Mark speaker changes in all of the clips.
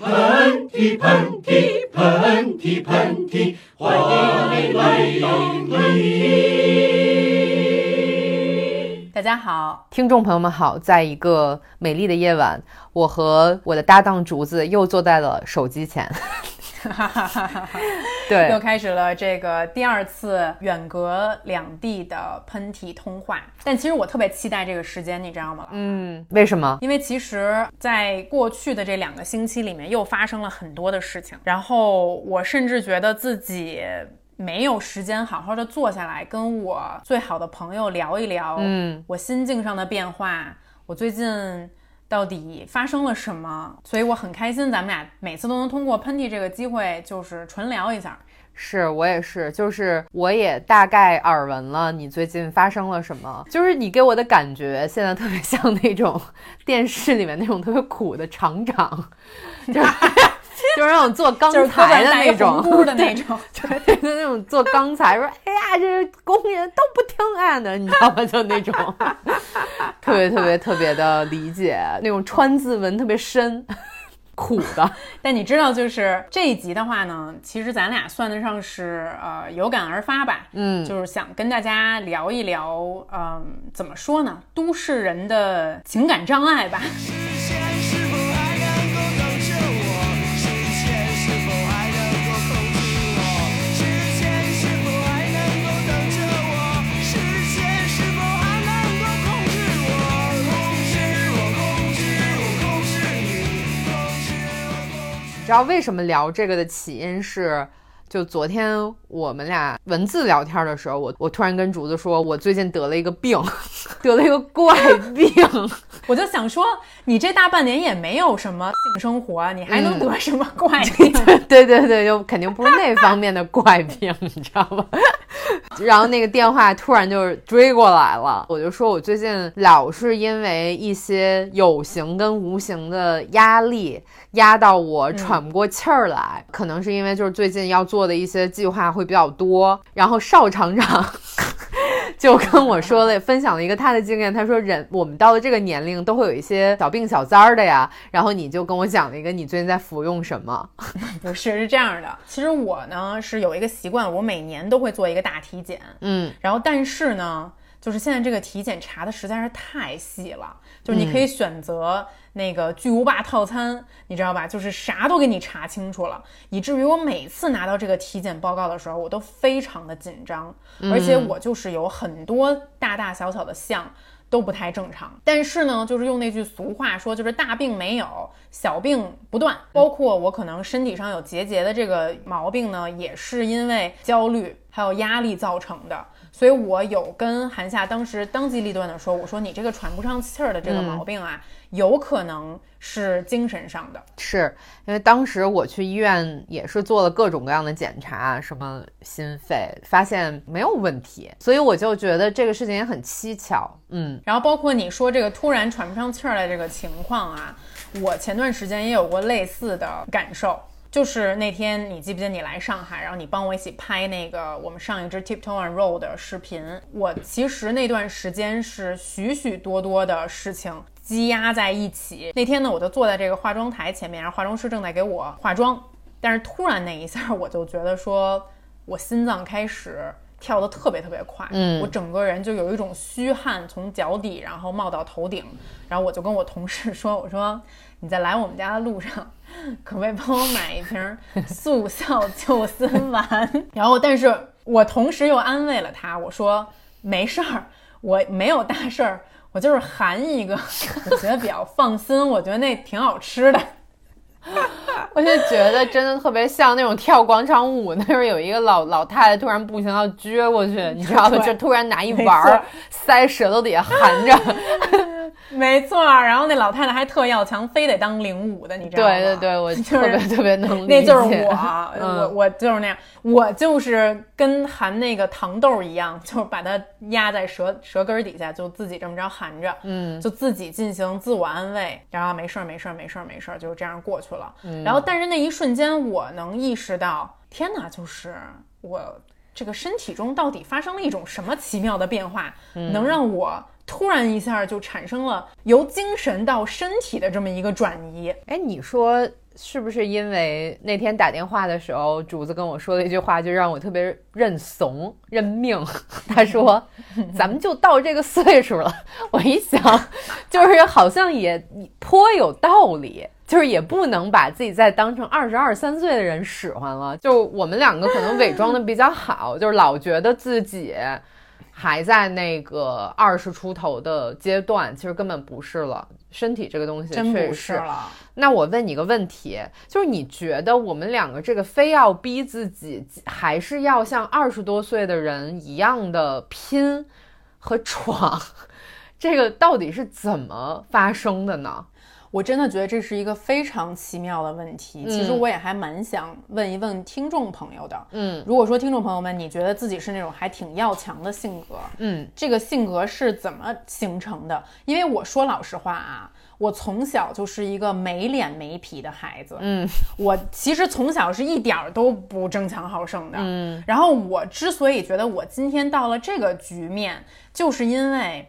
Speaker 1: 喷嚏喷嚏喷嚏喷嚏，欢迎你！
Speaker 2: 大家好，
Speaker 3: 听众朋友们好，在一个美丽的夜晚，我和我的搭档竹子又坐在了手机前。
Speaker 2: 哈哈哈哈哈！
Speaker 3: 对，
Speaker 2: 又开始了这个第二次远隔两地的喷嚏通话。但其实我特别期待这个时间，你知道吗？
Speaker 3: 嗯，为什么？
Speaker 2: 因为其实，在过去的这两个星期里面，又发生了很多的事情。然后我甚至觉得自己没有时间好好的坐下来跟我最好的朋友聊一聊，
Speaker 3: 嗯，
Speaker 2: 我心境上的变化，我最近。到底发生了什么？所以我很开心，咱们俩每次都能通过喷嚏这个机会，就是纯聊一下。
Speaker 3: 是我也是，就是我也大概耳闻了你最近发生了什么。就是你给我的感觉，现在特别像那种电视里面那种特别苦的厂长，就就是那种做钢材的那种，
Speaker 2: 的那种，
Speaker 3: 对，就那种做钢材，说哎呀，这工人都不听俺的，你知道吗？就那种。特别特别特别的理解那种川字纹特别深，苦的。
Speaker 2: 但你知道，就是这一集的话呢，其实咱俩算得上是呃有感而发吧。
Speaker 3: 嗯，
Speaker 2: 就是想跟大家聊一聊，嗯，怎么说呢？都市人的情感障碍吧。
Speaker 3: 知道为什么聊这个的起因是，就昨天我们俩文字聊天的时候，我我突然跟竹子说，我最近得了一个病，得了一个怪病，
Speaker 2: 我就想说，你这大半年也没有什么性生活，你还能得什么怪 病？
Speaker 3: 对对对，就肯定不是那方面的怪病，你知道吧？然后那个电话突然就追过来了，我就说我最近老是因为一些有形跟无形的压力压到我喘不过气儿来，可能是因为就是最近要做的一些计划会比较多。然后邵厂长 就跟我说了，分享了一个他的经验，他说人我们到了这个年龄都会有一些小病小灾儿的呀。然后你就跟我讲了一个你最近在服用什么？
Speaker 2: 不是是这样的，其实我呢是有一个习惯，我每年都会做一个大。大体检，
Speaker 3: 嗯，
Speaker 2: 然后但是呢，就是现在这个体检查的实在是太细了，就是你可以选择那个巨无霸套餐，你知道吧？就是啥都给你查清楚了，以至于我每次拿到这个体检报告的时候，我都非常的紧张，而且我就是有很多大大小小的项都不太正常。但是呢，就是用那句俗话说，就是大病没有，小病不断。包括我可能身体上有结节的这个毛病呢，也是因为焦虑。还有压力造成的，所以我有跟韩夏当时当机立断的说：“我说你这个喘不上气儿的这个毛病啊，有可能是精神上的。
Speaker 3: 是因为当时我去医院也是做了各种各样的检查，什么心肺，发现没有问题，所以我就觉得这个事情也很蹊跷。嗯，
Speaker 2: 然后包括你说这个突然喘不上气儿的这个情况啊，我前段时间也有过类似的感受。就是那天，你记不记得你来上海，然后你帮我一起拍那个我们上一支 Tiptoe and Roll 的视频？我其实那段时间是许许多多的事情积压在一起。那天呢，我就坐在这个化妆台前面，然后化妆师正在给我化妆，但是突然那一下，我就觉得说我心脏开始跳得特别特别快，
Speaker 3: 嗯，
Speaker 2: 我整个人就有一种虚汗从脚底然后冒到头顶，然后我就跟我同事说，我说你在来我们家的路上。可不可以帮我买一瓶速效救心丸？然后，但是我同时又安慰了他，我说没事儿，我没有大事儿，我就是含一个，我觉得比较放心，我觉得那挺好吃的。
Speaker 3: 我就觉得真的特别像那种跳广场舞，那时候有一个老老太太突然不行要撅过去，你知道吗？就突然拿一丸儿塞舌头底下含着。
Speaker 2: 没错，然后那老太太还特要强，非得当领舞的，你知道吗？
Speaker 3: 对对对，我 特别特别能理
Speaker 2: 解。那就是我，我我就是那样，我就是跟含那个糖豆一样，就是把它压在舌舌根底下，就自己这么着含着，
Speaker 3: 嗯，
Speaker 2: 就自己进行自我安慰，然后没事儿没事儿没事儿没事儿，就这样过去了。然后，但是那一瞬间，我能意识到，天哪，就是我这个身体中到底发生了一种什么奇妙的变化，能让我。突然一下就产生了由精神到身体的这么一个转移。
Speaker 3: 哎，你说是不是因为那天打电话的时候，主子跟我说了一句话，就让我特别认怂认命？他说：“咱们就到这个岁数了。”我一想，就是好像也颇有道理，就是也不能把自己再当成二十二三岁的人使唤了。就我们两个可能伪装的比较好，就是老觉得自己。还在那个二十出头的阶段，其实根本不是了。身体这个东西
Speaker 2: 真
Speaker 3: 不
Speaker 2: 是了。
Speaker 3: 那我问你个问题，就是你觉得我们两个这个非要逼自己，还是要像二十多岁的人一样的拼和闯？这个到底是怎么发生的呢？
Speaker 2: 我真的觉得这是一个非常奇妙的问题。其实我也还蛮想问一问听众朋友的。
Speaker 3: 嗯，
Speaker 2: 如果说听众朋友们，你觉得自己是那种还挺要强的性格，
Speaker 3: 嗯，
Speaker 2: 这个性格是怎么形成的？因为我说老实话啊，我从小就是一个没脸没皮的孩子。
Speaker 3: 嗯，
Speaker 2: 我其实从小是一点儿都不争强好胜的。
Speaker 3: 嗯，
Speaker 2: 然后我之所以觉得我今天到了这个局面，就是因为。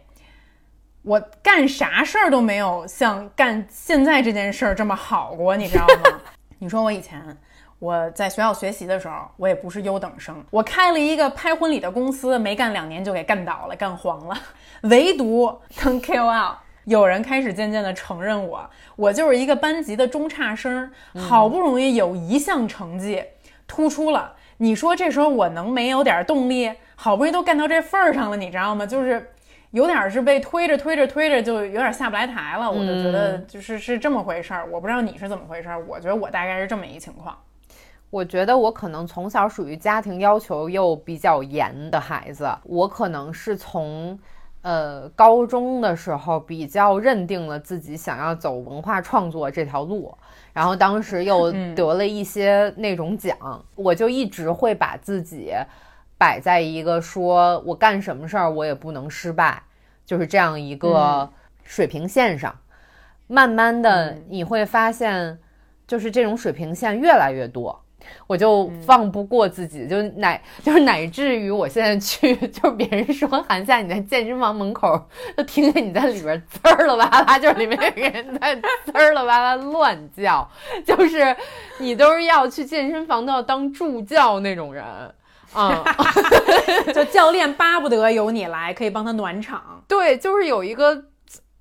Speaker 2: 我干啥事儿都没有像干现在这件事儿这么好过，你知道吗？你说我以前我在学校学习的时候，我也不是优等生，我开了一个拍婚礼的公司，没干两年就给干倒了，干黄了。唯独当 KOL，有人开始渐渐的承认我，我就是一个班级的中差生，好不容易有一项成绩突出了，你说这时候我能没有点动力？好不容易都干到这份儿上了，你知道吗？就是。有点是被推着推着推着，就有点下不来台了。我就觉得就是是这么回事儿。我不知道你是怎么回事儿。我觉得我大概是这么一情况。
Speaker 3: 我觉得我可能从小属于家庭要求又比较严的孩子。我可能是从呃高中的时候比较认定了自己想要走文化创作这条路，然后当时又得了一些那种奖，我就一直会把自己。摆在一个说我干什么事儿我也不能失败，就是这样一个水平线上。慢慢的你会发现，就是这种水平线越来越多，我就放不过自己，就乃就是乃至于我现在去，就是别人说韩夏你在健身房门口，就听见你在里边滋儿了哇啦，就是里面有人在滋儿了哇啦乱叫，就是你都是要去健身房都要当助教那种人。啊，
Speaker 2: 就教练巴不得有你来，可以帮他暖场。
Speaker 3: 对，就是有一个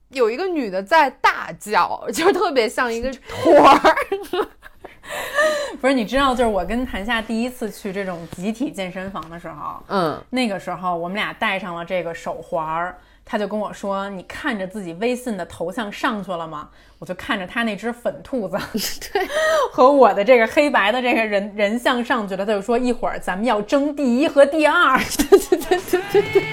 Speaker 3: 有一个女的在大叫，就特别像一个托儿。
Speaker 2: 不是，你知道，就是我跟谭夏第一次去这种集体健身房的时候，
Speaker 3: 嗯，
Speaker 2: 那个时候我们俩戴上了这个手环儿。他就跟我说：“你看着自己微信的头像上去了吗？”我就看着他那只粉兔子，
Speaker 3: 对，
Speaker 2: 和我的这个黑白的这个人人像上去了。他就说：“一会儿咱们要争第一和第二。”对对对对对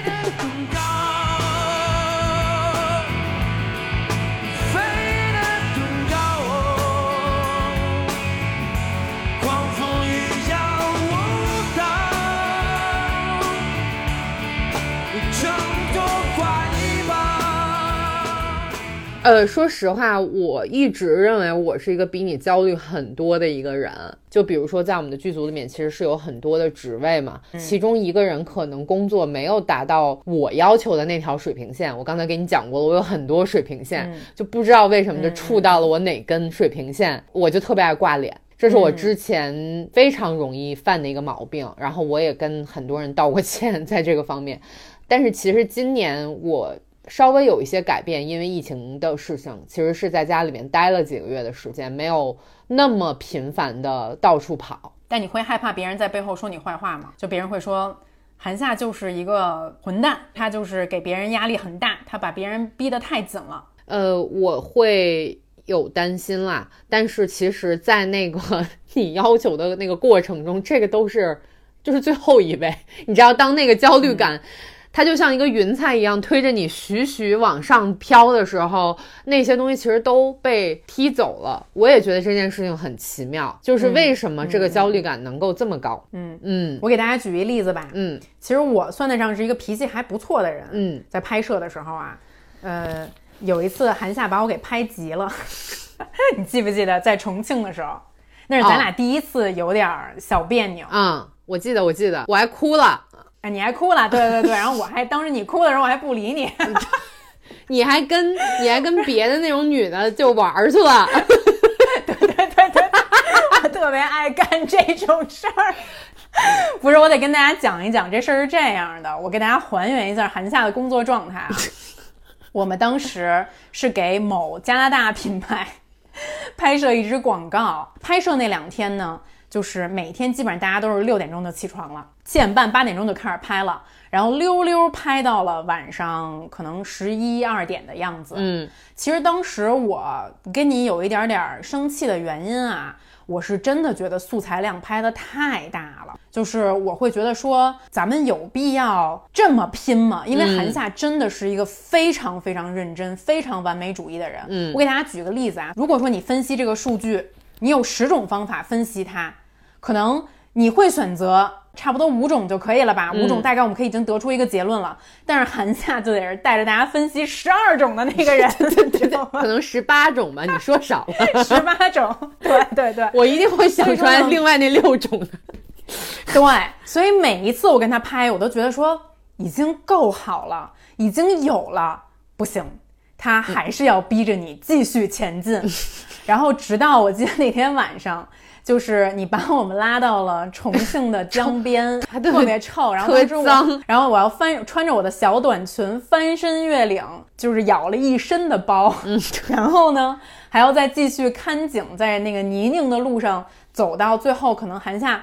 Speaker 3: 呃，说实话，我一直认为我是一个比你焦虑很多的一个人。就比如说，在我们的剧组里面，其实是有很多的职位嘛，其中一个人可能工作没有达到我要求的那条水平线。我刚才给你讲过了，我有很多水平线，就不知道为什么就触到了我哪根水平线，我就特别爱挂脸，这是我之前非常容易犯的一个毛病。然后我也跟很多人道过 歉，在这个方面。但是其实今年我。稍微有一些改变，因为疫情的事情，其实是在家里面待了几个月的时间，没有那么频繁的到处跑。
Speaker 2: 但你会害怕别人在背后说你坏话吗？就别人会说韩夏就是一个混蛋，他就是给别人压力很大，他把别人逼得太紧了。
Speaker 3: 呃，我会有担心啦，但是其实，在那个 你要求的那个过程中，这个都是就是最后一位。你知道，当那个焦虑感。它就像一个云彩一样推着你徐徐往上飘的时候，那些东西其实都被踢走了。我也觉得这件事情很奇妙，就是为什么这个焦虑感能够这么高？
Speaker 2: 嗯
Speaker 3: 嗯，
Speaker 2: 我给大家举一例子吧。
Speaker 3: 嗯，
Speaker 2: 其实我算得上是一个脾气还不错的人。
Speaker 3: 嗯，
Speaker 2: 在拍摄的时候啊，呃，有一次韩夏把我给拍急了，你记不记得在重庆的时候？那是咱俩第一次有点小别扭。
Speaker 3: 嗯，我记得，我记得，我还哭了。
Speaker 2: 哎，你还哭了？对对对，然后我还当时你哭的时候，我还不理你，
Speaker 3: 你还跟你还跟别的那种女的就玩去了。
Speaker 2: 对对对对特别爱干这种事儿。不是，我得跟大家讲一讲这事儿是这样的，我给大家还原一下韩夏的工作状态啊。我们当时是给某加拿大品牌拍摄一支广告，拍摄那两天呢，就是每天基本上大家都是六点钟就起床了，七点半八点钟就开始拍了，然后溜溜拍到了晚上可能十一二点的样子。
Speaker 3: 嗯，
Speaker 2: 其实当时我跟你有一点点生气的原因啊，我是真的觉得素材量拍的太大了，就是我会觉得说咱们有必要这么拼吗？因为韩夏真的是一个非常非常认真、非常完美主义的人。
Speaker 3: 嗯
Speaker 2: 我给大家举个例子啊，如果说你分析这个数据，你有十种方法分析它，可能你会选择。差不多五种就可以了吧？五种大概我们可以已经得出一个结论了。但是韩夏就得是带着大家分析十二种的那个人，知道吗？
Speaker 3: 可能十八种吧，你说少了，
Speaker 2: 十八种，对对对
Speaker 3: 我一定会想出来另外那六种的。
Speaker 2: 对，所以每一次我跟他拍，我都觉得说已经够好了，已经有了，不行，他还是要逼着你继续前进。然后直到我记得那天晚上。就是你把我们拉到了重庆的江 边，特别臭，然后
Speaker 3: 特别脏，
Speaker 2: 然后我要翻穿着我的小短裙翻身越岭，就是咬了一身的包，
Speaker 3: 嗯，
Speaker 2: 然后呢还要再继续看景，在那个泥泞的路上走到最后，可能韩夏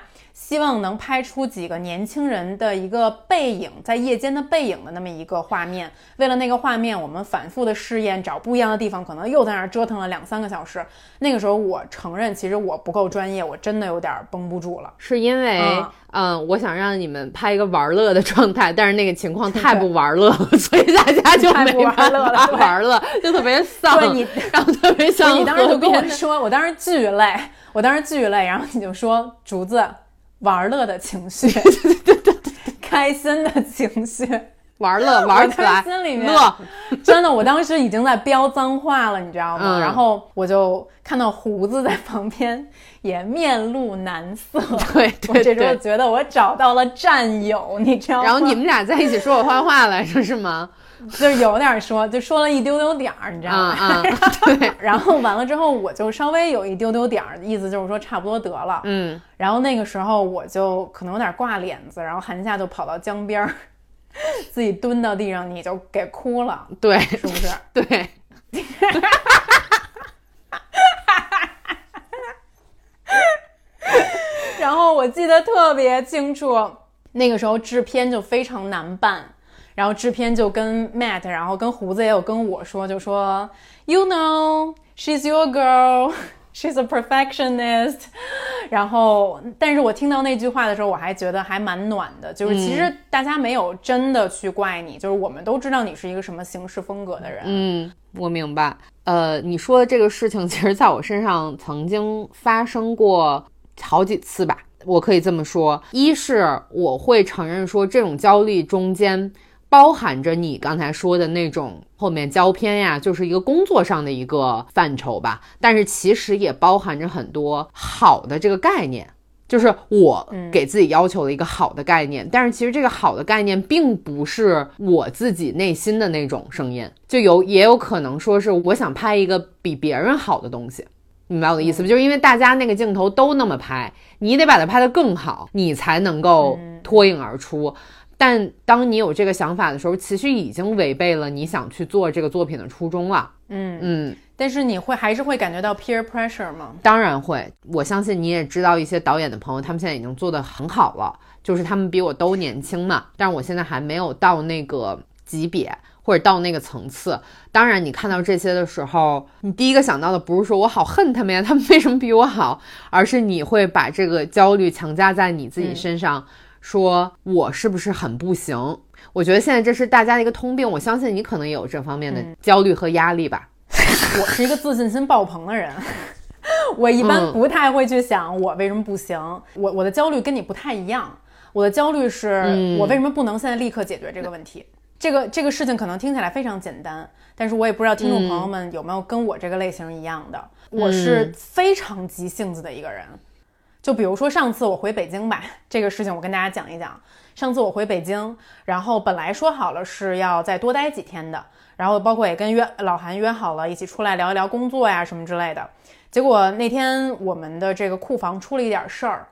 Speaker 2: 希望能拍出几个年轻人的一个背影，在夜间的背影的那么一个画面。为了那个画面，我们反复的试验，找不一样的地方，可能又在那儿折腾了两三个小时。那个时候，我承认，其实我不够专业，我真的有点绷不住了。
Speaker 3: 是因为，嗯、呃，我想让你们拍一个玩乐的状态，但是那个情况太不玩乐了，所以大家就没
Speaker 2: 玩乐了，
Speaker 3: 玩乐就特别丧。
Speaker 2: 对你，
Speaker 3: 然后特别丧
Speaker 2: 你当时就跟我说，我当时巨累，我当时巨累，然后你就说竹子。玩乐的情绪，对对对对，开心的情绪，
Speaker 3: 玩乐玩起来，
Speaker 2: 心里面
Speaker 3: 乐，
Speaker 2: 真的，我当时已经在飙脏话了，你知道吗？
Speaker 3: 嗯、
Speaker 2: 然后我就看到胡子在旁边也面露难色，
Speaker 3: 对对
Speaker 2: 我这时候觉得我找到了战友，你知道吗？
Speaker 3: 然后你们俩在一起说我坏话来着是吗？
Speaker 2: 就有点说，就说了一丢丢点儿，你知道吗？
Speaker 3: 嗯嗯、对。
Speaker 2: 然后完了之后，我就稍微有一丢丢点儿意思，就是说差不多得了。
Speaker 3: 嗯。
Speaker 2: 然后那个时候我就可能有点挂脸子，然后韩夏就跑到江边儿，自己蹲到地上，你就给哭了，
Speaker 3: 对，
Speaker 2: 是不是？
Speaker 3: 对。
Speaker 2: 然后我记得特别清楚，那个时候制片就非常难办。然后制片就跟 Matt，然后跟胡子也有跟我说，就说 You know she's your girl, she's a perfectionist。然后，但是我听到那句话的时候，我还觉得还蛮暖的，就是其实大家没有真的去怪你，就是我们都知道你是一个什么行事风格的人。
Speaker 3: 嗯，我明白。呃，你说的这个事情，其实在我身上曾经发生过好几次吧。我可以这么说，一是我会承认说这种焦虑中间。包含着你刚才说的那种后面胶片呀，就是一个工作上的一个范畴吧。但是其实也包含着很多好的这个概念，就是我给自己要求的一个好的概念。但是其实这个好的概念并不是我自己内心的那种声音，就有也有可能说是我想拍一个比别人好的东西。明白我的意思不？就是因为大家那个镜头都那么拍，你得把它拍得更好，你才能够脱颖而出。但当你有这个想法的时候，其实已经违背了你想去做这个作品的初衷了。
Speaker 2: 嗯
Speaker 3: 嗯，
Speaker 2: 但是你会还是会感觉到 peer pressure 吗？
Speaker 3: 当然会。我相信你也知道一些导演的朋友，他们现在已经做得很好了，就是他们比我都年轻嘛。但是我现在还没有到那个级别或者到那个层次。当然，你看到这些的时候，你第一个想到的不是说我好恨他们呀，他们为什么比我好，而是你会把这个焦虑强加在你自己身上。
Speaker 2: 嗯
Speaker 3: 说我是不是很不行？我觉得现在这是大家的一个通病，我相信你可能也有这方面的焦虑和压力吧。
Speaker 2: 我是一个自信心爆棚的人，我一般不太会去想我为什么不行。我我的焦虑跟你不太一样，我的焦虑是我为什么不能现在立刻解决这个问题。这个这个事情可能听起来非常简单，但是我也不知道听众朋友们有没有跟我这个类型一样的。我是非常急性子的一个人。就比如说上次我回北京吧，这个事情我跟大家讲一讲。上次我回北京，然后本来说好了是要再多待几天的，然后包括也跟约老韩约好了一起出来聊一聊工作呀什么之类的。结果那天我们的这个库房出了一点事儿。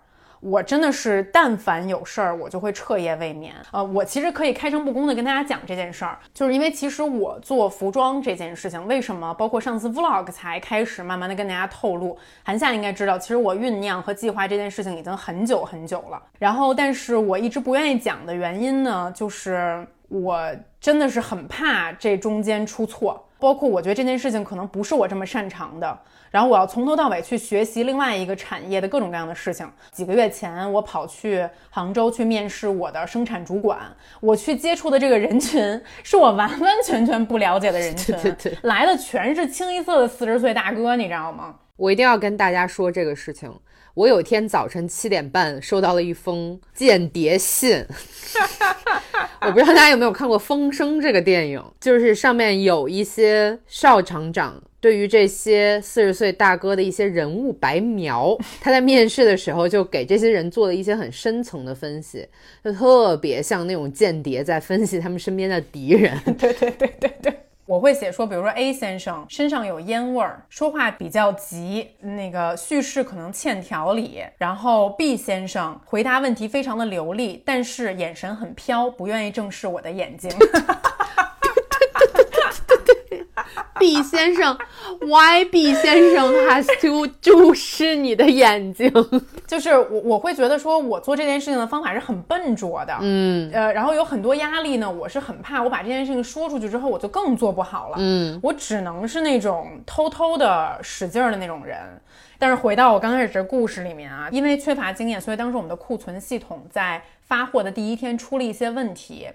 Speaker 2: 我真的是，但凡有事儿，我就会彻夜未眠。呃，我其实可以开诚布公的跟大家讲这件事儿，就是因为其实我做服装这件事情，为什么包括上次 vlog 才开始慢慢的跟大家透露，韩夏应该知道，其实我酝酿和计划这件事情已经很久很久了。然后，但是我一直不愿意讲的原因呢，就是我真的是很怕这中间出错，包括我觉得这件事情可能不是我这么擅长的。然后我要从头到尾去学习另外一个产业的各种各样的事情。几个月前，我跑去杭州去面试我的生产主管，我去接触的这个人群是我完完全全不了解的人群，
Speaker 3: 对对对，
Speaker 2: 来的全是清一色的四十岁大哥，你知道吗？
Speaker 3: 我一定要跟大家说这个事情。我有一天早晨七点半收到了一封间谍信，我不知道大家有没有看过《风声》这个电影，就是上面有一些邵厂长。对于这些四十岁大哥的一些人物白描，他在面试的时候就给这些人做了一些很深层的分析，就特别像那种间谍在分析他们身边的敌人。
Speaker 2: 对对对对对，我会写说，比如说 A 先生身上有烟味儿，说话比较急，那个叙事可能欠条理。然后 B 先生回答问题非常的流利，但是眼神很飘，不愿意正视我的眼睛。
Speaker 3: B 先生，Why B 先生 has to 注视你的眼睛？
Speaker 2: 就是我我会觉得说，我做这件事情的方法是很笨拙的，
Speaker 3: 嗯，
Speaker 2: 呃，然后有很多压力呢。我是很怕我把这件事情说出去之后，我就更做不好了，
Speaker 3: 嗯，
Speaker 2: 我只能是那种偷偷的使劲儿的那种人。但是回到我刚开始这故事里面啊，因为缺乏经验，所以当时我们的库存系统在发货的第一天出了一些问题。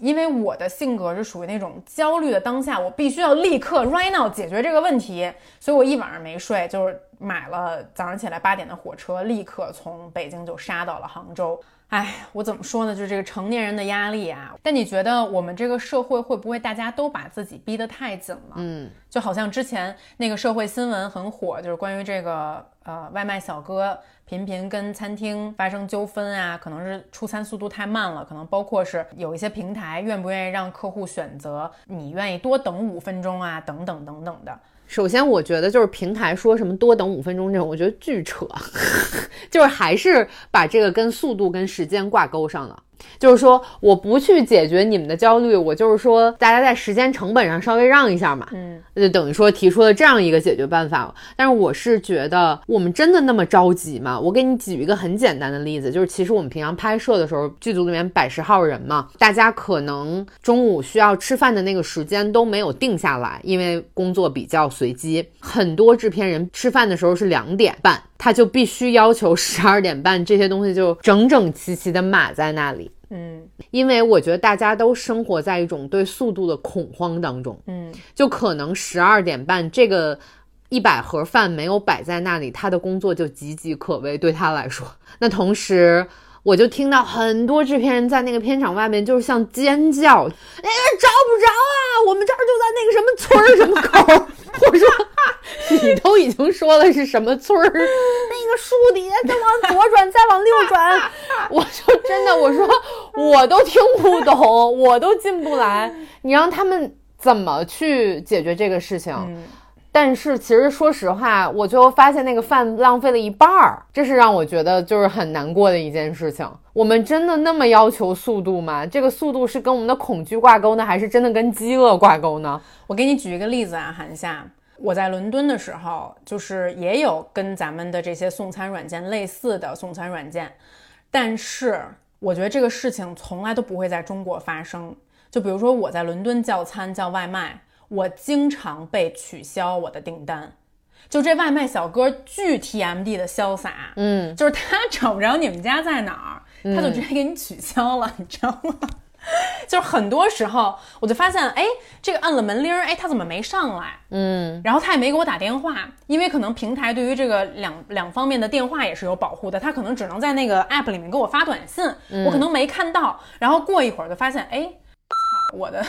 Speaker 2: 因为我的性格是属于那种焦虑的当下，我必须要立刻 right now 解决这个问题，所以我一晚上没睡，就是买了早上起来八点的火车，立刻从北京就杀到了杭州。哎，我怎么说呢？就是这个成年人的压力啊。但你觉得我们这个社会会不会大家都把自己逼得太紧了？
Speaker 3: 嗯，
Speaker 2: 就好像之前那个社会新闻很火，就是关于这个呃外卖小哥。频频跟餐厅发生纠纷啊，可能是出餐速度太慢了，可能包括是有一些平台愿不愿意让客户选择你愿意多等五分钟啊，等等等等的。
Speaker 3: 首先，我觉得就是平台说什么多等五分钟这种，我觉得巨扯，就是还是把这个跟速度跟时间挂钩上了。就是说，我不去解决你们的焦虑，我就是说，大家在时间成本上稍微让一下嘛，
Speaker 2: 嗯，
Speaker 3: 就等于说提出了这样一个解决办法。但是我是觉得，我们真的那么着急吗？我给你举一个很简单的例子，就是其实我们平常拍摄的时候，剧组里面百十号人嘛，大家可能中午需要吃饭的那个时间都没有定下来，因为工作比较随机，很多制片人吃饭的时候是两点半。他就必须要求十二点半这些东西就整整齐齐的码在那里，
Speaker 2: 嗯，
Speaker 3: 因为我觉得大家都生活在一种对速度的恐慌当中，
Speaker 2: 嗯，
Speaker 3: 就可能十二点半这个一百盒饭没有摆在那里，他的工作就岌岌可危，对他来说。那同时，我就听到很多制片人在那个片场外面就是像尖叫，哎，找不着啊，我们这儿就在那个什么村儿什么口。我说。你都已经说了是什么村儿？那个树底下再往左转，再往右转，我就真的我说我都听不懂，我都进不来。你让他们怎么去解决这个事情？但是其实说实话，我最后发现那个饭浪费了一半儿，这是让我觉得就是很难过的一件事情。我们真的那么要求速度吗？这个速度是跟我们的恐惧挂钩呢，还是真的跟饥饿挂钩呢？
Speaker 2: 我给你举一个例子啊，韩夏。我在伦敦的时候，就是也有跟咱们的这些送餐软件类似的送餐软件，但是我觉得这个事情从来都不会在中国发生。就比如说我在伦敦叫餐叫外卖，我经常被取消我的订单。就这外卖小哥巨 TMD 的潇洒，
Speaker 3: 嗯，
Speaker 2: 就是他找不着你们家在哪儿，他就直接给你取消了，你知道吗？就是很多时候，我就发现，哎，这个按了门铃，哎，他怎么没上来？
Speaker 3: 嗯，
Speaker 2: 然后他也没给我打电话，因为可能平台对于这个两两方面的电话也是有保护的，他可能只能在那个 app 里面给我发短信，我可能没看到。然后过一会儿就发现，哎，操，我的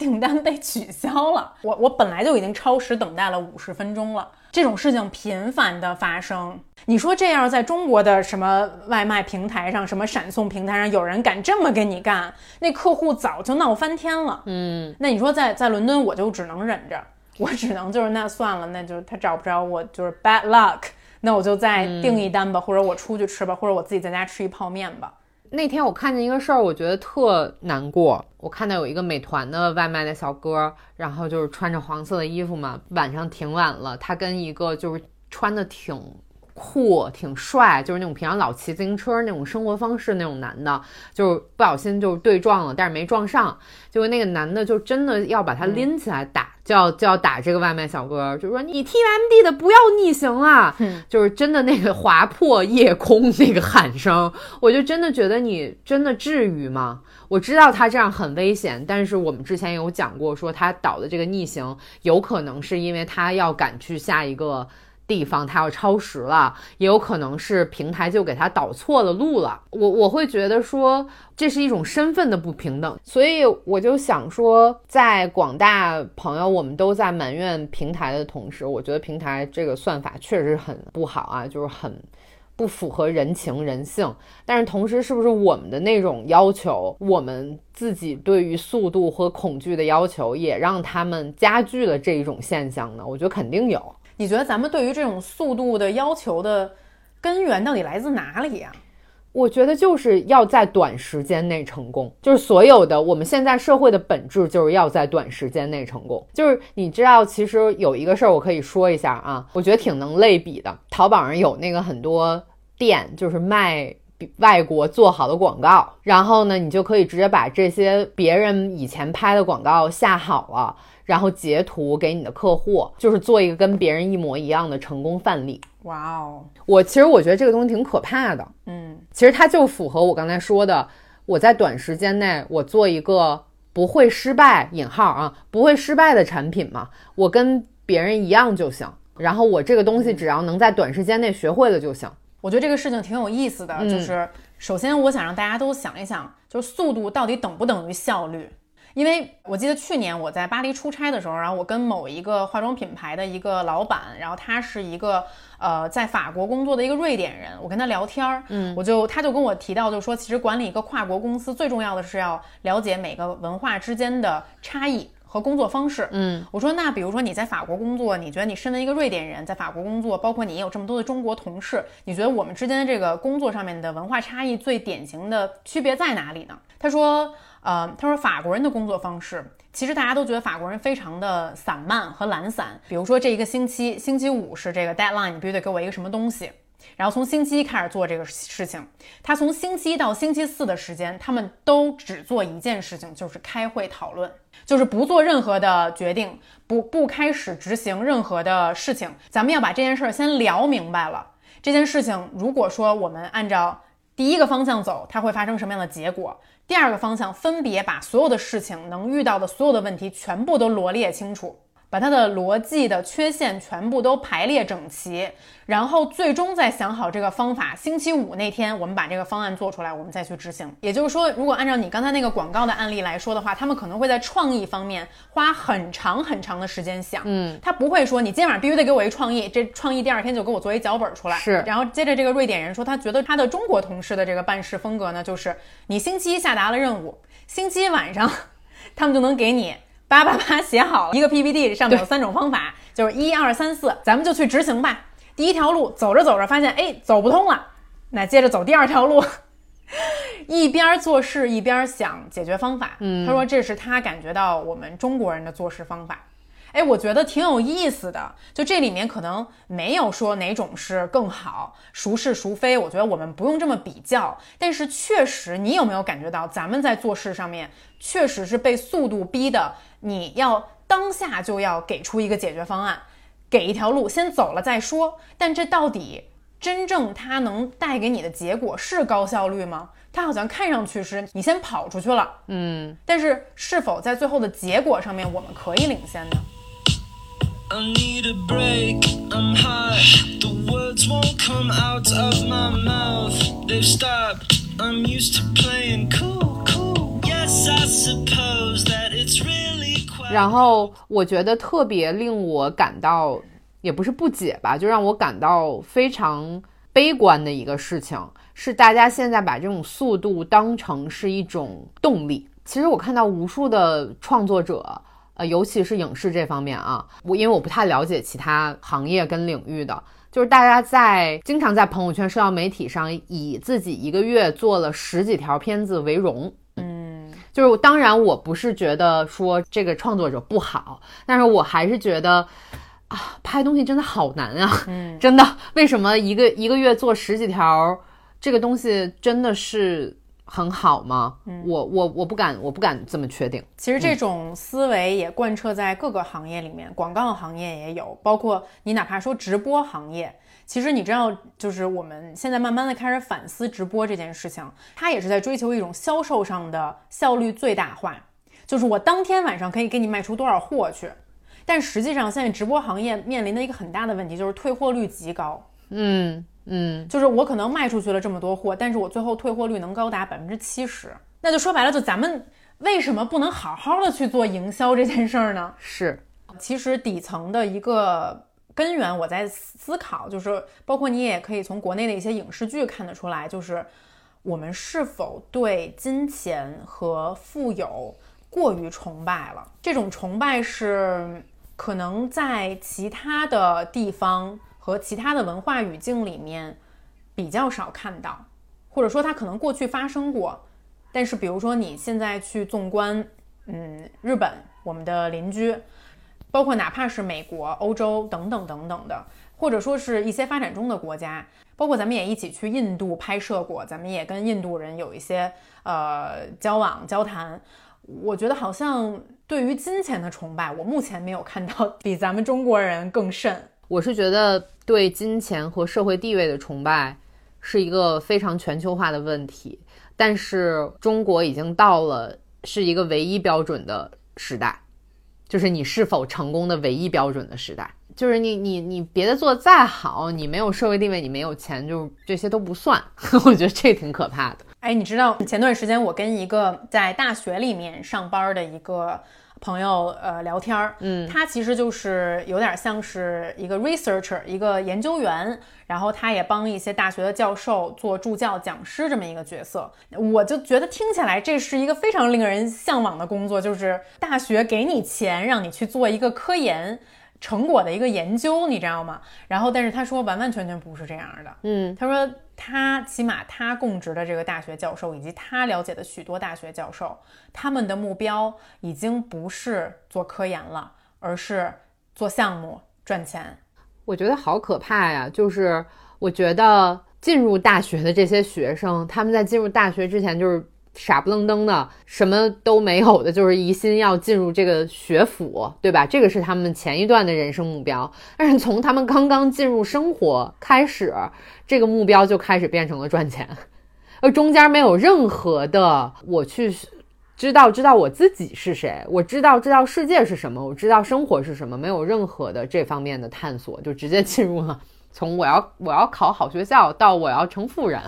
Speaker 2: 订单被取消了。我我本来就已经超时等待了五十分钟了。这种事情频繁的发生，你说这样在中国的什么外卖平台上、什么闪送平台上，有人敢这么跟你干，那客户早就闹翻天了。
Speaker 3: 嗯，
Speaker 2: 那你说在在伦敦，我就只能忍着。我只能就是那算了，那就是他找不着我就是 bad luck，那我就再订一单吧，或者我出去吃吧，或者我自己在家吃一泡面吧。
Speaker 3: 那天我看见一个事儿，我觉得特难过。我看到有一个美团的外卖的小哥，然后就是穿着黄色的衣服嘛，晚上挺晚了，他跟一个就是穿的挺。酷，挺帅，就是那种平常老骑自行车那种生活方式那种男的，就是不小心就对撞了，但是没撞上。结果那个男的就真的要把他拎起来打，就要就要打这个外卖小哥，就说你 TMD 的不要逆行啊！就是真的那个划破夜空那个喊声，我就真的觉得你真的至于吗？我知道他这样很危险，但是我们之前有讲过，说他导的这个逆行有可能是因为他要赶去下一个。地方他要超时了，也有可能是平台就给他导错了路了。我我会觉得说这是一种身份的不平等，所以我就想说，在广大朋友我们都在埋怨平台的同时，我觉得平台这个算法确实很不好啊，就是很不符合人情人性。但是同时，是不是我们的那种要求，我们自己对于速度和恐惧的要求，也让他们加剧了这一种现象呢？我觉得肯定有。
Speaker 2: 你觉得咱们对于这种速度的要求的根源到底来自哪里呀？
Speaker 3: 我觉得就是要在短时间内成功，就是所有的我们现在社会的本质就是要在短时间内成功。就是你知道，其实有一个事儿我可以说一下啊，我觉得挺能类比的。淘宝上有那个很多店，就是卖外国做好的广告，然后呢，你就可以直接把这些别人以前拍的广告下好了。然后截图给你的客户，就是做一个跟别人一模一样的成功范例。
Speaker 2: 哇哦，
Speaker 3: 我其实我觉得这个东西挺可怕的。
Speaker 2: 嗯，
Speaker 3: 其实它就符合我刚才说的，我在短时间内我做一个不会失败（引号啊）不会失败的产品嘛，我跟别人一样就行。然后我这个东西只要能在短时间内学会了就行。
Speaker 2: 我觉得这个事情挺有意思的，就是首先我想让大家都想一想，就是速度到底等不等于效率。因为我记得去年我在巴黎出差的时候，然后我跟某一个化妆品牌的一个老板，然后他是一个呃在法国工作的一个瑞典人，我跟他聊天儿，嗯，我就他就跟我提到，就说其实管理一个跨国公司最重要的是要了解每个文化之间的差异和工作方式，
Speaker 3: 嗯，
Speaker 2: 我说那比如说你在法国工作，你觉得你身为一个瑞典人在法国工作，包括你也有这么多的中国同事，你觉得我们之间的这个工作上面的文化差异最典型的区别在哪里呢？他说。呃，他说法国人的工作方式，其实大家都觉得法国人非常的散漫和懒散。比如说这一个星期，星期五是这个 deadline，你必须得给我一个什么东西，然后从星期一开始做这个事情。他从星期一到星期四的时间，他们都只做一件事情，就是开会讨论，就是不做任何的决定，不不开始执行任何的事情。咱们要把这件事儿先聊明白了。这件事情如果说我们按照第一个方向走，它会发生什么样的结果？第二个方向，分别把所有的事情能遇到的所有的问题全部都罗列清楚。把它的逻辑的缺陷全部都排列整齐，然后最终再想好这个方法。星期五那天，我们把这个方案做出来，我们再去执行。也就是说，如果按照你刚才那个广告的案例来说的话，他们可能会在创意方面花很长很长的时间想。
Speaker 3: 嗯，
Speaker 2: 他不会说你今天晚上必须得给我一创意，这创意第二天就给我做一脚本出来。
Speaker 3: 是。
Speaker 2: 然后接着这个瑞典人说，他觉得他的中国同事的这个办事风格呢，就是你星期一下达了任务，星期一晚上 他们就能给你。叭叭叭写好了一个 PPT，上面有三种方法，就是一二三四，咱们就去执行吧。第一条路走着走着发现，哎，走不通了，那接着走第二条路，一边做事一边想解决方法。
Speaker 3: 嗯，
Speaker 2: 他说这是他感觉到我们中国人的做事方法。哎，我觉得挺有意思的。就这里面可能没有说哪种是更好，孰是孰非。我觉得我们不用这么比较。但是确实，你有没有感觉到咱们在做事上面确实是被速度逼的？你要当下就要给出一个解决方案，给一条路，先走了再说。但这到底真正它能带给你的结果是高效率吗？它好像看上去是你先跑出去了，
Speaker 3: 嗯，
Speaker 2: 但是是否在最后的结果上面我们可以领先呢？I need a break, I'm high. The words won't come out of my mouth. They've stopped. I'm used to playing cool, cool. Yes, I suppose that it's really. 然后我觉得特别令我感到，也不是不解吧，就让我感到非常悲观的一个事情，是大家现在把这种速度当成是一种动力。其实我看到无数的创作者。
Speaker 3: 呃，尤其是影视这方面啊，我因为我不太了解其他行业跟领域的，就是大家在经常在朋友圈、社交媒体上以自己一个月做了十几条片子为荣。
Speaker 2: 嗯，
Speaker 3: 就是当然我不是觉得说这个创作者不好，但是我还是觉得啊，拍东西真的好难啊，
Speaker 2: 嗯，
Speaker 3: 真的，为什么一个一个月做十几条，这个东西真的是很好吗？我我我不敢，我不敢这么确定。
Speaker 2: 其实这种思维也贯彻在各个行业里面，广告行业也有，包括你哪怕说直播行业，其实你知道，就是我们现在慢慢的开始反思直播这件事情，它也是在追求一种销售上的效率最大化，就是我当天晚上可以给你卖出多少货去。但实际上，现在直播行业面临的一个很大的问题就是退货率极高。
Speaker 3: 嗯嗯，
Speaker 2: 就是我可能卖出去了这么多货，但是我最后退货率能高达百分之七十。那就说白了，就咱们为什么不能好好的去做营销这件事儿呢？
Speaker 3: 是，
Speaker 2: 其实底层的一个根源，我在思考，就是包括你也可以从国内的一些影视剧看得出来，就是我们是否对金钱和富有过于崇拜了。这种崇拜是可能在其他的地方和其他的文化语境里面比较少看到，或者说它可能过去发生过，但是比如说你现在去纵观，嗯，日本，我们的邻居。包括哪怕是美国、欧洲等等等等的，或者说是一些发展中的国家，包括咱们也一起去印度拍摄过，咱们也跟印度人有一些呃交往交谈。我觉得好像对于金钱的崇拜，我目前没有看到比咱们中国人更甚。
Speaker 3: 我是觉得对金钱和社会地位的崇拜是一个非常全球化的问题，但是中国已经到了是一个唯一标准的时代。就是你是否成功的唯一标准的时代，就是你你你别的做再好，你没有社会地位，你没有钱，就这些都不算。我觉得这挺可怕的。
Speaker 2: 哎，你知道前段时间我跟一个在大学里面上班的一个朋友呃聊天儿，
Speaker 3: 嗯，
Speaker 2: 他其实就是有点像是一个 researcher，一个研究员，然后他也帮一些大学的教授做助教、讲师这么一个角色。我就觉得听起来这是一个非常令人向往的工作，就是大学给你钱让你去做一个科研成果的一个研究，你知道吗？然后但是他说完完全全不是这样的，
Speaker 3: 嗯，
Speaker 2: 他说他起码他供职的这个大学教授以及他了解的许多大学教授，他们的目标已经不是做科研了，而是做项目赚钱。
Speaker 3: 我觉得好可怕呀！就是我觉得进入大学的这些学生，他们在进入大学之前就是傻不愣登的，什么都没有的，就是一心要进入这个学府，对吧？这个是他们前一段的人生目标。但是从他们刚刚进入生活开始，这个目标就开始变成了赚钱，而中间没有任何的我去。知道知道我自己是谁，我知道知道世界是什么，我知道生活是什么，没有任何的这方面的探索，就直接进入了 从我要我要考好学校到我要成富人。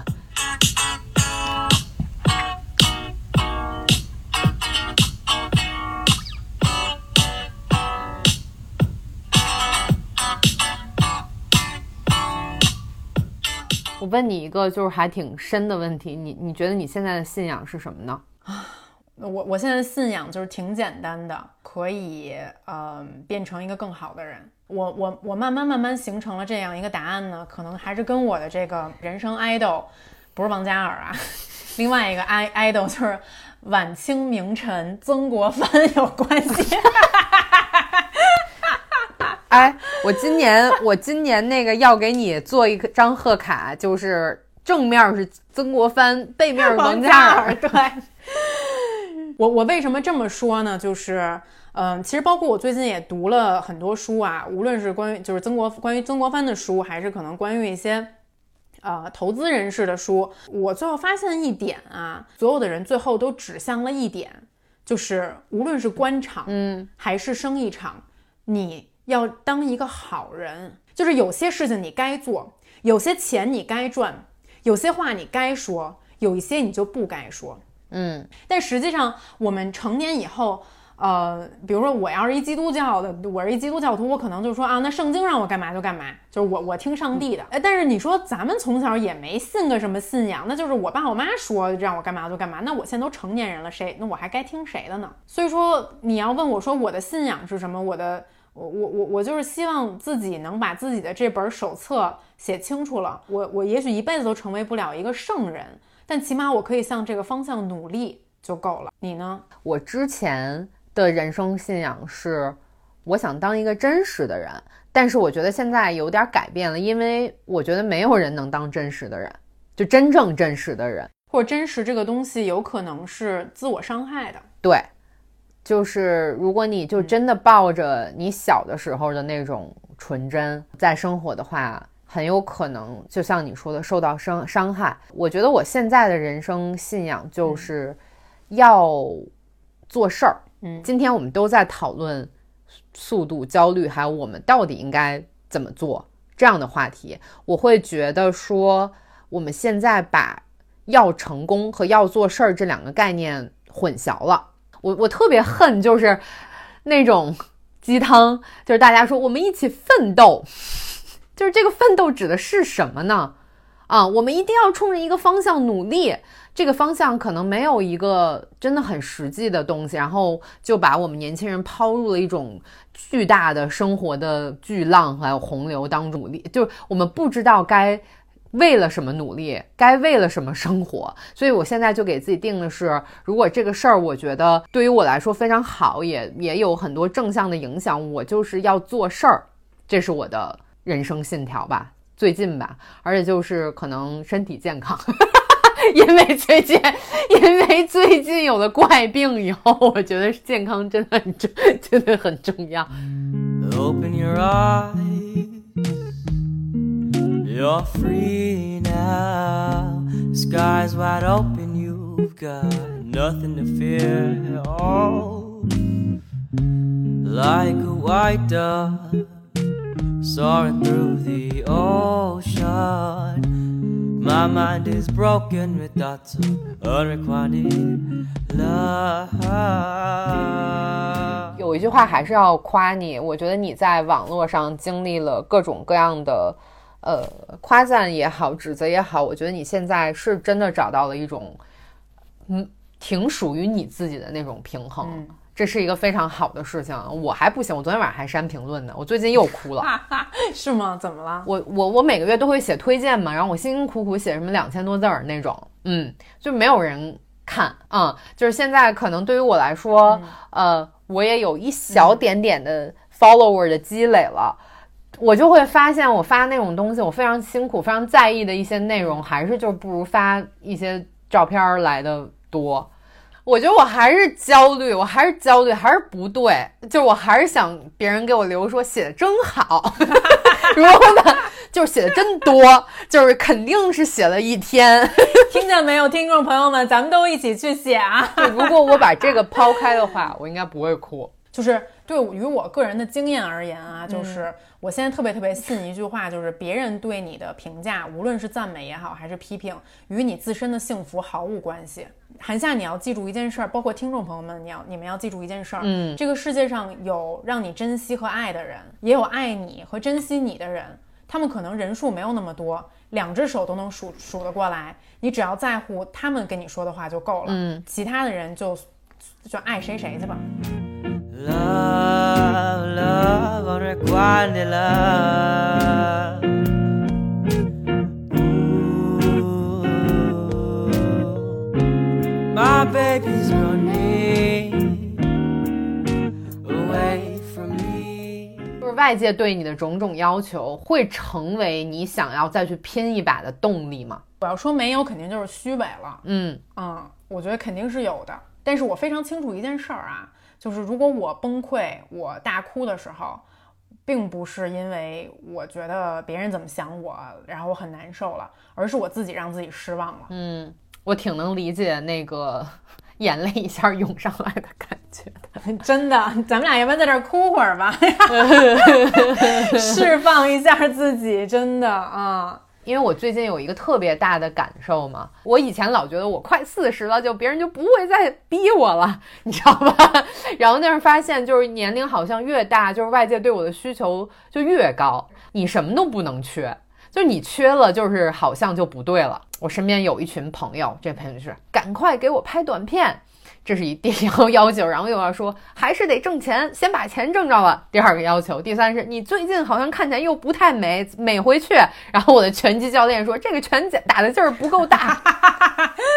Speaker 3: 我问你一个就是还挺深的问题，你你觉得你现在的信仰是什么呢？
Speaker 2: 啊 我我现在的信仰就是挺简单的，可以呃变成一个更好的人。我我我慢慢慢慢形成了这样一个答案呢，可能还是跟我的这个人生 idol 不是王嘉尔啊，另外一个 i idol 就是晚清名臣曾国藩有关系。
Speaker 3: 哎，我今年 我今年那个要给你做一张贺卡，就是正面是曾国藩，背面是王嘉尔。
Speaker 2: 对，我 我为什么这么说呢？就是，嗯，其实包括我最近也读了很多书啊，无论是关于就是曾国关于曾国藩的书，还是可能关于一些。呃，投资人士的书，我最后发现一点啊，所有的人最后都指向了一点，就是无论是官场，
Speaker 3: 嗯，
Speaker 2: 还是生意场，你要当一个好人，就是有些事情你该做，有些钱你该赚，有些话你该说，有一些你就不该说。
Speaker 3: 嗯，
Speaker 2: 但实际上，我们成年以后，呃，比如说我要是一基督教的，我是一基督教徒，我可能就说啊，那圣经让我干嘛就干嘛，就是我我听上帝的。哎，但是你说咱们从小也没信个什么信仰，那就是我爸我妈说让我干嘛就干嘛。那我现在都成年人了，谁那我还该听谁的呢？所以说你要问我说我的信仰是什么，我的我我我我就是希望自己能把自己的这本手册写清楚了。我我也许一辈子都成为不了一个圣人，但起码我可以向这个方向努力就够了。你呢？
Speaker 3: 我之前。的人生信仰是，我想当一个真实的人，但是我觉得现在有点改变了，因为我觉得没有人能当真实的人，就真正真实的人，
Speaker 2: 或者真实这个东西有可能是自我伤害的。
Speaker 3: 对，就是如果你就真的抱着你小的时候的那种纯真在生活的话，很有可能就像你说的受到伤伤害。我觉得我现在的人生信仰就是要做事儿。
Speaker 2: 嗯，
Speaker 3: 今天我们都在讨论速度焦虑，还有我们到底应该怎么做这样的话题。我会觉得说，我们现在把要成功和要做事儿这两个概念混淆了。我我特别恨就是那种鸡汤，就是大家说我们一起奋斗，就是这个奋斗指的是什么呢？啊，我们一定要冲着一个方向努力。这个方向可能没有一个真的很实际的东西，然后就把我们年轻人抛入了一种巨大的生活的巨浪还有洪流当中，努力就我们不知道该为了什么努力，该为了什么生活。所以我现在就给自己定的是，如果这个事儿我觉得对于我来说非常好，也也有很多正向的影响，我就是要做事儿，这是我的人生信条吧，最近吧，而且就是可能身体健康。因为最近，因为最近有了怪病以后，我觉得健康真的很重，真的很重要。Open your eyes, you're free now. Sky's wide open, you've got nothing to fear. Oh, like a white dove soaring through the ocean. My mind is broken with thoughts of unrequited love。有一句话还是要夸你，我觉得你在网络上经历了各种各样的， 呃，夸赞也好，指责也好，我觉得你现在是真的找到了一种，嗯，挺属于你自己的那种平衡。这是一个非常好的事情，我还不行，我昨天晚上还删评论呢，我最近又哭了，
Speaker 2: 是吗？怎么了？
Speaker 3: 我我我每个月都会写推荐嘛，然后我辛辛苦苦写什么两千多字儿那种，嗯，就没有人看啊，就是现在可能对于我来说，呃，我也有一小点点的 follower 的积累了，我就会发现我发那种东西，我非常辛苦、非常在意的一些内容，还是就不如发一些照片来的多。我觉得我还是焦虑，我还是焦虑，还是不对，就是我还是想别人给我留说写的真好，如果呢，就是写的真多，就是肯定是写了一天，
Speaker 2: 听见没有，听众朋友们，咱们都一起去写啊！
Speaker 3: 就如果我把这个抛开的话，我应该不会哭。
Speaker 2: 就是对于我个人的经验而言啊，就是我现在特别特别信一句话，就是别人对你的评价，无论是赞美也好，还是批评，与你自身的幸福毫无关系。韩夏，你要记住一件事儿，包括听众朋友们，你要你们要记住一件事儿，
Speaker 3: 嗯，
Speaker 2: 这个世界上有让你珍惜和爱的人，也有爱你和珍惜你的人，他们可能人数没有那么多，两只手都能数数得过来。你只要在乎他们跟你说的话就够了，
Speaker 3: 嗯，
Speaker 2: 其他的人就就爱谁谁去吧。
Speaker 3: Love, love, unrequited love. Ooh, my baby's running away from me. 就是外界对你的种种要求，会成为你想要再去拼一把的动力吗？
Speaker 2: 我要说没有，肯定就是虚伪了。
Speaker 3: 嗯
Speaker 2: 嗯，我觉得肯定是有的。但是我非常清楚一件事儿啊。就是如果我崩溃、我大哭的时候，并不是因为我觉得别人怎么想我，然后我很难受了，而是我自己让自己失望了。
Speaker 3: 嗯，我挺能理解那个 眼泪一下涌上来的感觉的。
Speaker 2: 真的，咱们俩要不然在这儿哭会儿吧？释放一下自己，真的啊。
Speaker 3: 因为我最近有一个特别大的感受嘛，我以前老觉得我快四十了，就别人就不会再逼我了，你知道吧？然后但是发现就是年龄好像越大，就是外界对我的需求就越高，你什么都不能缺，就你缺了，就是好像就不对了。我身边有一群朋友，这朋友就是赶快给我拍短片。这是一第一个要求，然后又要说还是得挣钱，先把钱挣着了。第二个要求，第三是你最近好像看起来又不太美，美回去。然后我的拳击教练说这个拳打的劲儿不够大，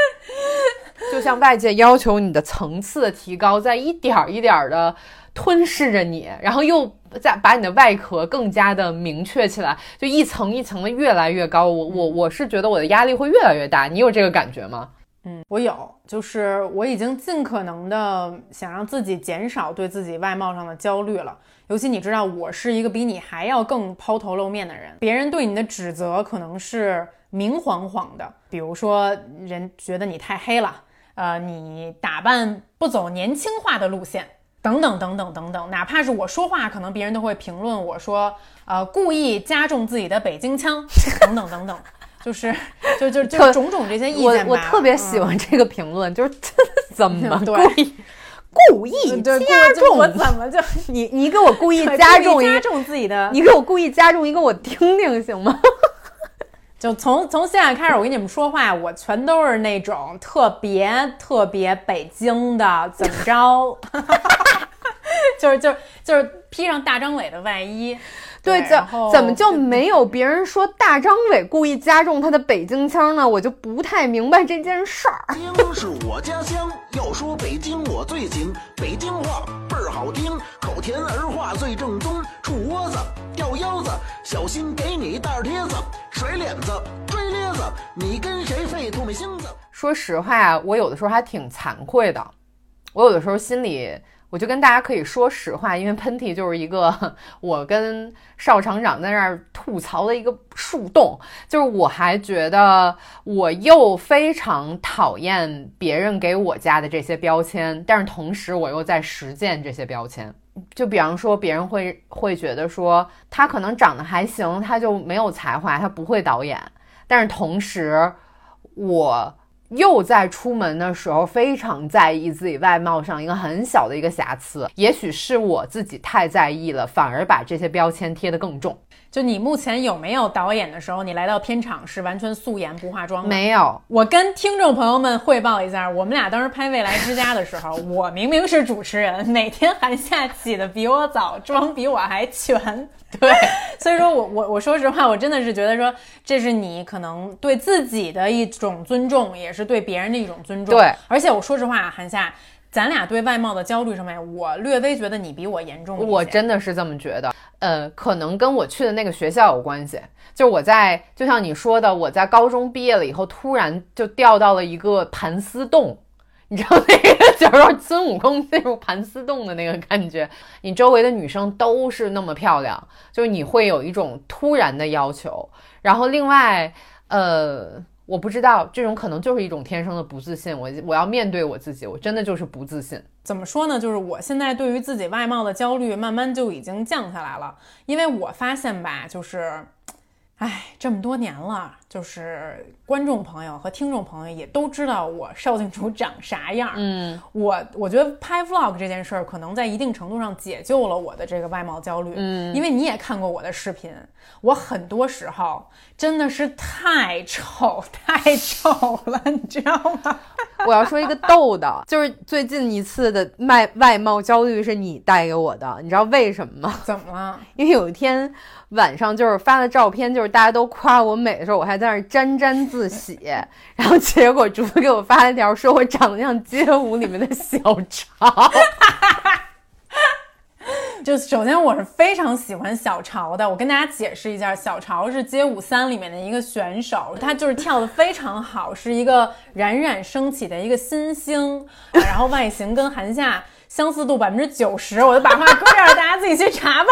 Speaker 3: 就像外界要求你的层次的提高，在一点儿一点儿的吞噬着你，然后又再把你的外壳更加的明确起来，就一层一层的越来越高。我我我是觉得我的压力会越来越大，你有这个感觉吗？
Speaker 2: 嗯，我有，就是我已经尽可能的想让自己减少对自己外貌上的焦虑了。尤其你知道，我是一个比你还要更抛头露面的人，别人对你的指责可能是明晃晃的，比如说人觉得你太黑了，呃，你打扮不走年轻化的路线，等等等等等等。哪怕是我说话，可能别人都会评论我说，呃，故意加重自己的北京腔，等等等等。就是，就就就种种这些意
Speaker 3: 见吧。我我特别喜欢这个评论，就是 怎么故意故意加重？
Speaker 2: 我怎么就
Speaker 3: 你你给我故意加重
Speaker 2: 加重自己的？
Speaker 3: 你给我故意加重一个，我听听行吗？
Speaker 2: 就从从现在开始，我跟你们说话，我全都是那种特别特别北京的，怎么着？就是就是就是披上大张伟的外衣。
Speaker 3: 对，怎怎么就没有别人说大张伟故意加重他的北京腔呢？我就不太明白这件事儿。
Speaker 4: 北 京是我家乡，要说北京我最行，北京话倍儿好听，口甜儿化最正宗。杵窝子，吊腰子，小心给你大贴子，甩脸子，追咧子，你跟谁废唾沫星子？
Speaker 3: 说实话，我有的时候还挺惭愧的，我有的时候心里。我就跟大家可以说实话，因为喷嚏就是一个 我跟邵厂长在那儿吐槽的一个树洞。就是我还觉得我又非常讨厌别人给我加的这些标签，但是同时我又在实践这些标签。就比方说，别人会会觉得说他可能长得还行，他就没有才华，他不会导演。但是同时，我。又在出门的时候非常在意自己外貌上一个很小的一个瑕疵，也许是我自己太在意了，反而把这些标签贴得更重。
Speaker 2: 就你目前有没有导演的时候，你来到片场是完全素颜不化妆？
Speaker 3: 没有。
Speaker 2: 我跟听众朋友们汇报一下，我们俩当时拍《未来之家》的时候，我明明是主持人，哪天韩夏起的比我早，妆比我还全。对，所以说我我我说实话，我真的是觉得说，这是你可能对自己的一种尊重，也是对别人的一种尊重。
Speaker 3: 对，
Speaker 2: 而且我说实话，韩夏，咱俩对外貌的焦虑上面，我略微觉得你比我严重。
Speaker 3: 我真的是这么觉得，呃，可能跟我去的那个学校有关系。就是我在，就像你说的，我在高中毕业了以后，突然就掉到了一个盘丝洞。你知道那个就是孙悟空进入盘丝洞的那个感觉，你周围的女生都是那么漂亮，就是你会有一种突然的要求。然后另外，呃，我不知道这种可能就是一种天生的不自信。我我要面对我自己，我真的就是不自信。
Speaker 2: 怎么说呢？就是我现在对于自己外貌的焦虑慢慢就已经降下来了，因为我发现吧，就是，唉，这么多年了。就是观众朋友和听众朋友也都知道我邵静竹长啥样。
Speaker 3: 嗯，
Speaker 2: 我我觉得拍 vlog 这件事儿，可能在一定程度上解救了我的这个外貌焦虑。
Speaker 3: 嗯，
Speaker 2: 因为你也看过我的视频，我很多时候真的是太丑 太丑了，你知道吗？
Speaker 3: 我要说一个逗的，就是最近一次的外外貌焦虑是你带给我的，你知道为什么吗？
Speaker 2: 怎么了？
Speaker 3: 因为有一天晚上就是发的照片，就是大家都夸我美的时候，我还在。在那沾沾自喜，然后结果竹子给我发了一条，说我长得像街舞里面的小潮。
Speaker 2: 就首先我是非常喜欢小潮的，我跟大家解释一下，小潮是街舞三里面的一个选手，他就是跳的非常好，是一个冉冉升起的一个新星，然后外形跟韩夏相似度百分之九十，我就把话搁这儿，大家自己去查吧。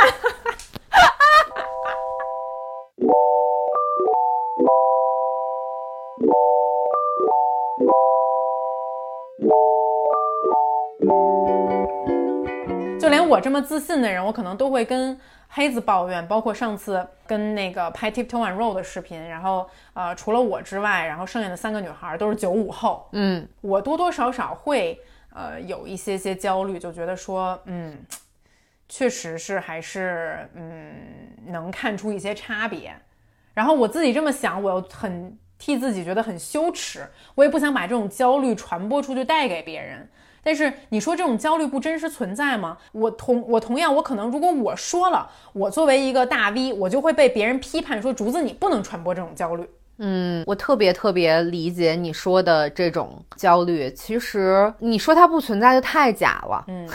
Speaker 2: 我这么自信的人，我可能都会跟黑子抱怨，包括上次跟那个拍 Tiptoe and Roll 的视频，然后呃，除了我之外，然后剩下的三个女孩都是九五后，
Speaker 3: 嗯，
Speaker 2: 我多多少少会呃有一些些焦虑，就觉得说，嗯，确实是还是嗯能看出一些差别。然后我自己这么想，我又很替自己觉得很羞耻，我也不想把这种焦虑传播出去带给别人。但是你说这种焦虑不真实存在吗？我同我同样，我可能如果我说了，我作为一个大 V，我就会被别人批判说竹子你不能传播这种焦虑。
Speaker 3: 嗯，我特别特别理解你说的这种焦虑。其实你说它不存在就太假了。
Speaker 2: 嗯，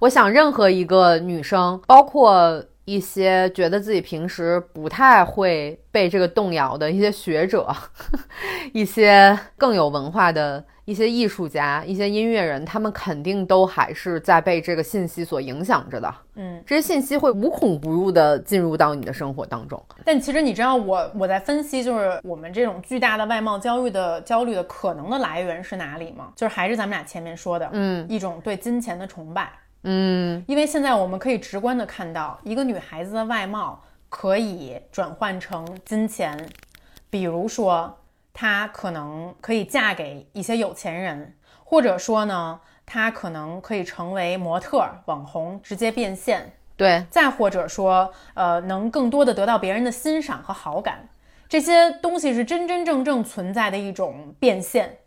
Speaker 3: 我想任何一个女生，包括一些觉得自己平时不太会被这个动摇的一些学者，一些更有文化的。一些艺术家、一些音乐人，他们肯定都还是在被这个信息所影响着的。
Speaker 2: 嗯，
Speaker 3: 这些信息会无孔不入地进入到你的生活当中。
Speaker 2: 但其实你知道，我我在分析，就是我们这种巨大的外貌焦虑的焦虑的可能的来源是哪里吗？就是还是咱们俩前面说的，
Speaker 3: 嗯，
Speaker 2: 一种对金钱的崇拜。
Speaker 3: 嗯，
Speaker 2: 因为现在我们可以直观的看到，一个女孩子的外貌可以转换成金钱，比如说。她可能可以嫁给一些有钱人，或者说呢，她可能可以成为模特、网红，直接变现。
Speaker 3: 对，
Speaker 2: 再或者说，呃，能更多的得到别人的欣赏和好感，这些东西是真真正正存在的一种变现。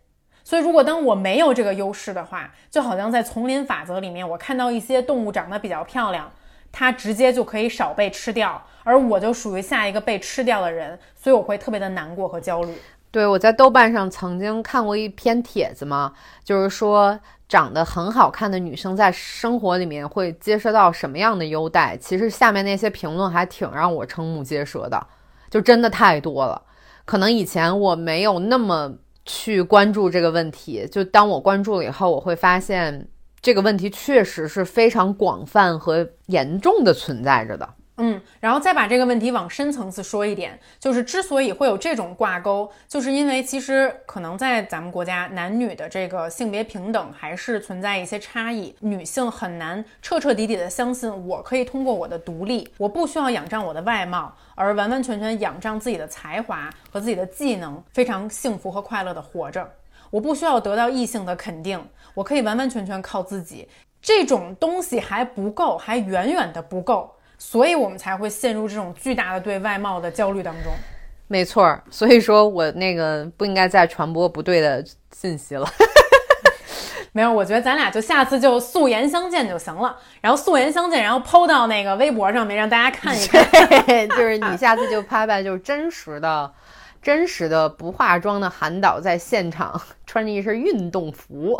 Speaker 2: 所以，如果当我没有这个优势的话，就好像在丛林法则里面，我看到一些动物长得比较漂亮，它直接就可以少被吃掉，而我就属于下一个被吃掉的人，所以我会特别的难过和焦虑。
Speaker 3: 对，我在豆瓣上曾经看过一篇帖子嘛，就是说长得很好看的女生在生活里面会接受到什么样的优待。其实下面那些评论还挺让我瞠目结舌的，就真的太多了。可能以前我没有那么去关注这个问题，就当我关注了以后，我会发现这个问题确实是非常广泛和严重的存在着的。
Speaker 2: 嗯，然后再把这个问题往深层次说一点，就是之所以会有这种挂钩，就是因为其实可能在咱们国家，男女的这个性别平等还是存在一些差异，女性很难彻彻底底的相信我可以通过我的独立，我不需要仰仗我的外貌，而完完全全仰仗自己的才华和自己的技能，非常幸福和快乐的活着。我不需要得到异性的肯定，我可以完完全全靠自己。这种东西还不够，还远远的不够。所以我们才会陷入这种巨大的对外貌的焦虑当中。
Speaker 3: 没错，所以说我那个不应该再传播不对的信息了。
Speaker 2: 没有，我觉得咱俩就下次就素颜相见就行了，然后素颜相见，然后抛到那个微博上面让大家看一看。
Speaker 3: 就是你下次就拍拍，就是真实的、真实的不化妆的韩导在现场穿着一身运动服。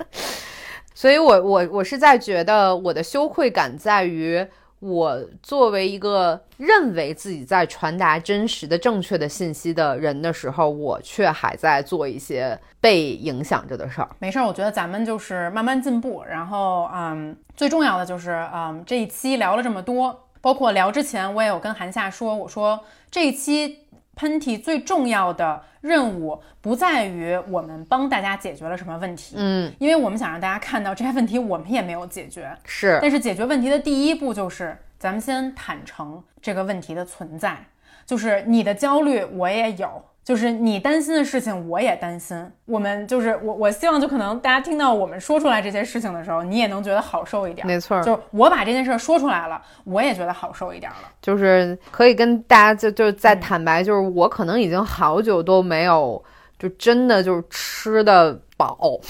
Speaker 3: 所以我我我是在觉得我的羞愧感在于。我作为一个认为自己在传达真实的、正确的信息的人的时候，我却还在做一些被影响着的事儿。
Speaker 2: 没事儿，我觉得咱们就是慢慢进步。然后，嗯，最重要的就是，嗯，这一期聊了这么多，包括聊之前，我也有跟韩夏说，我说这一期。喷嚏最重要的任务不在于我们帮大家解决了什么问题，
Speaker 3: 嗯，
Speaker 2: 因为我们想让大家看到这些问题我们也没有解决，
Speaker 3: 是。
Speaker 2: 但是解决问题的第一步就是咱们先坦诚这个问题的存在，就是你的焦虑我也有。就是你担心的事情，我也担心。我们就是我，我希望就可能大家听到我们说出来这些事情的时候，你也能觉得好受一点。
Speaker 3: 没错，
Speaker 2: 就是我把这件事说出来了，我也觉得好受一点了。
Speaker 3: 就是可以跟大家就就在坦白，就是我可能已经好久都没有，就真的就是吃的饱，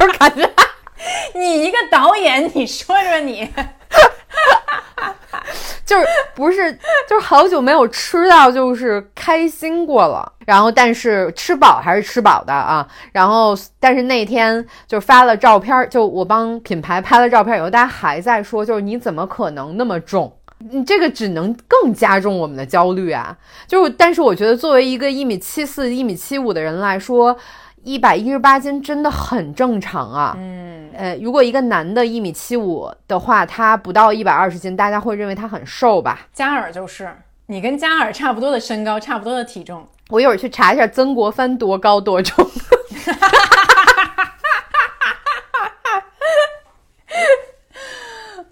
Speaker 3: 就是感觉
Speaker 2: 你一个导演，你说说你。
Speaker 3: 就是不是就是好久没有吃到就是开心过了，然后但是吃饱还是吃饱的啊，然后但是那天就发了照片，就我帮品牌拍了照片以后，大家还在说，就是你怎么可能那么重？你这个只能更加重我们的焦虑啊！就但是我觉得作为一个一米七四、一米七五的人来说。一百一十八斤真的很正常啊，
Speaker 2: 嗯，
Speaker 3: 呃，如果一个男的一米七五的话，他不到一百二十斤，大家会认为他很瘦吧？
Speaker 2: 加尔就是你跟加尔差不多的身高，差不多的体重。
Speaker 3: 我一会儿去查一下曾国藩多高多重。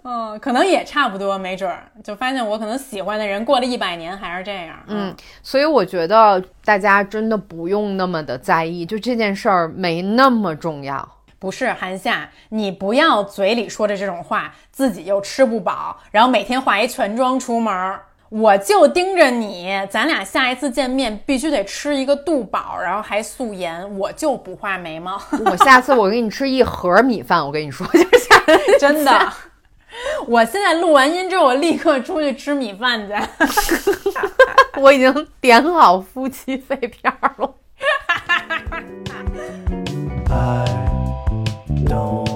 Speaker 2: 哦。嗯，可能也差不多，没准儿就发现我可能喜欢的人过了一百年还是这样。
Speaker 3: 嗯，所以我觉得大家真的不用那么的在意，就这件事儿没那么重要。
Speaker 2: 不是韩夏，你不要嘴里说着这种话，自己又吃不饱，然后每天化一全妆出门儿。我就盯着你，咱俩下一次见面必须得吃一个肚饱，然后还素颜，我就不画眉毛。
Speaker 3: 我下次我给你吃一盒米饭，我跟你说，就是
Speaker 2: 真的。我现在录完音之后，我立刻出去吃米饭去。
Speaker 3: 我已经点好夫妻肺片了。
Speaker 5: I don't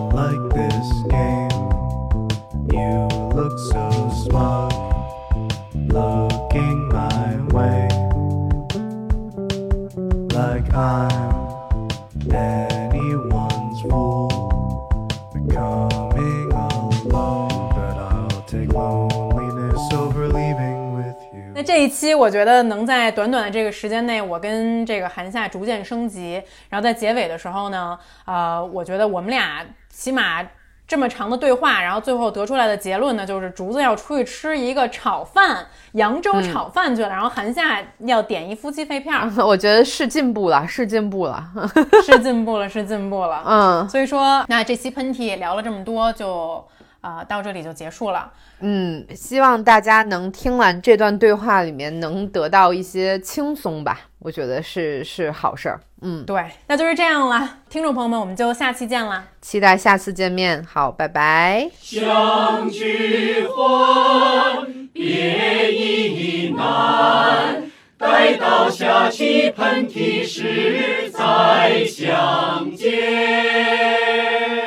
Speaker 2: 这一期，我觉得能在短短的这个时间内，我跟这个韩夏逐渐升级，然后在结尾的时候呢，呃，我觉得我们俩起码这么长的对话，然后最后得出来的结论呢，就是竹子要出去吃一个炒饭，扬州炒饭去了，然后韩夏要点一夫妻肺片儿，
Speaker 3: 我觉得是进步了，是进步了。
Speaker 2: 是进步了，是进步了。
Speaker 3: 嗯
Speaker 2: 所以说，那这期喷嚏也聊了这么多，就啊、到这里就结束了。
Speaker 3: 嗯，希望大家能听完这段对话里面能得到一些轻松吧，我觉得是是好事儿。嗯，
Speaker 2: 对，那就是这样了，听众朋友们，我们就下期见啦。
Speaker 3: 期待下次见面。好，拜拜。
Speaker 1: 相聚欢，别亦难。待到下起喷嚏时再相见。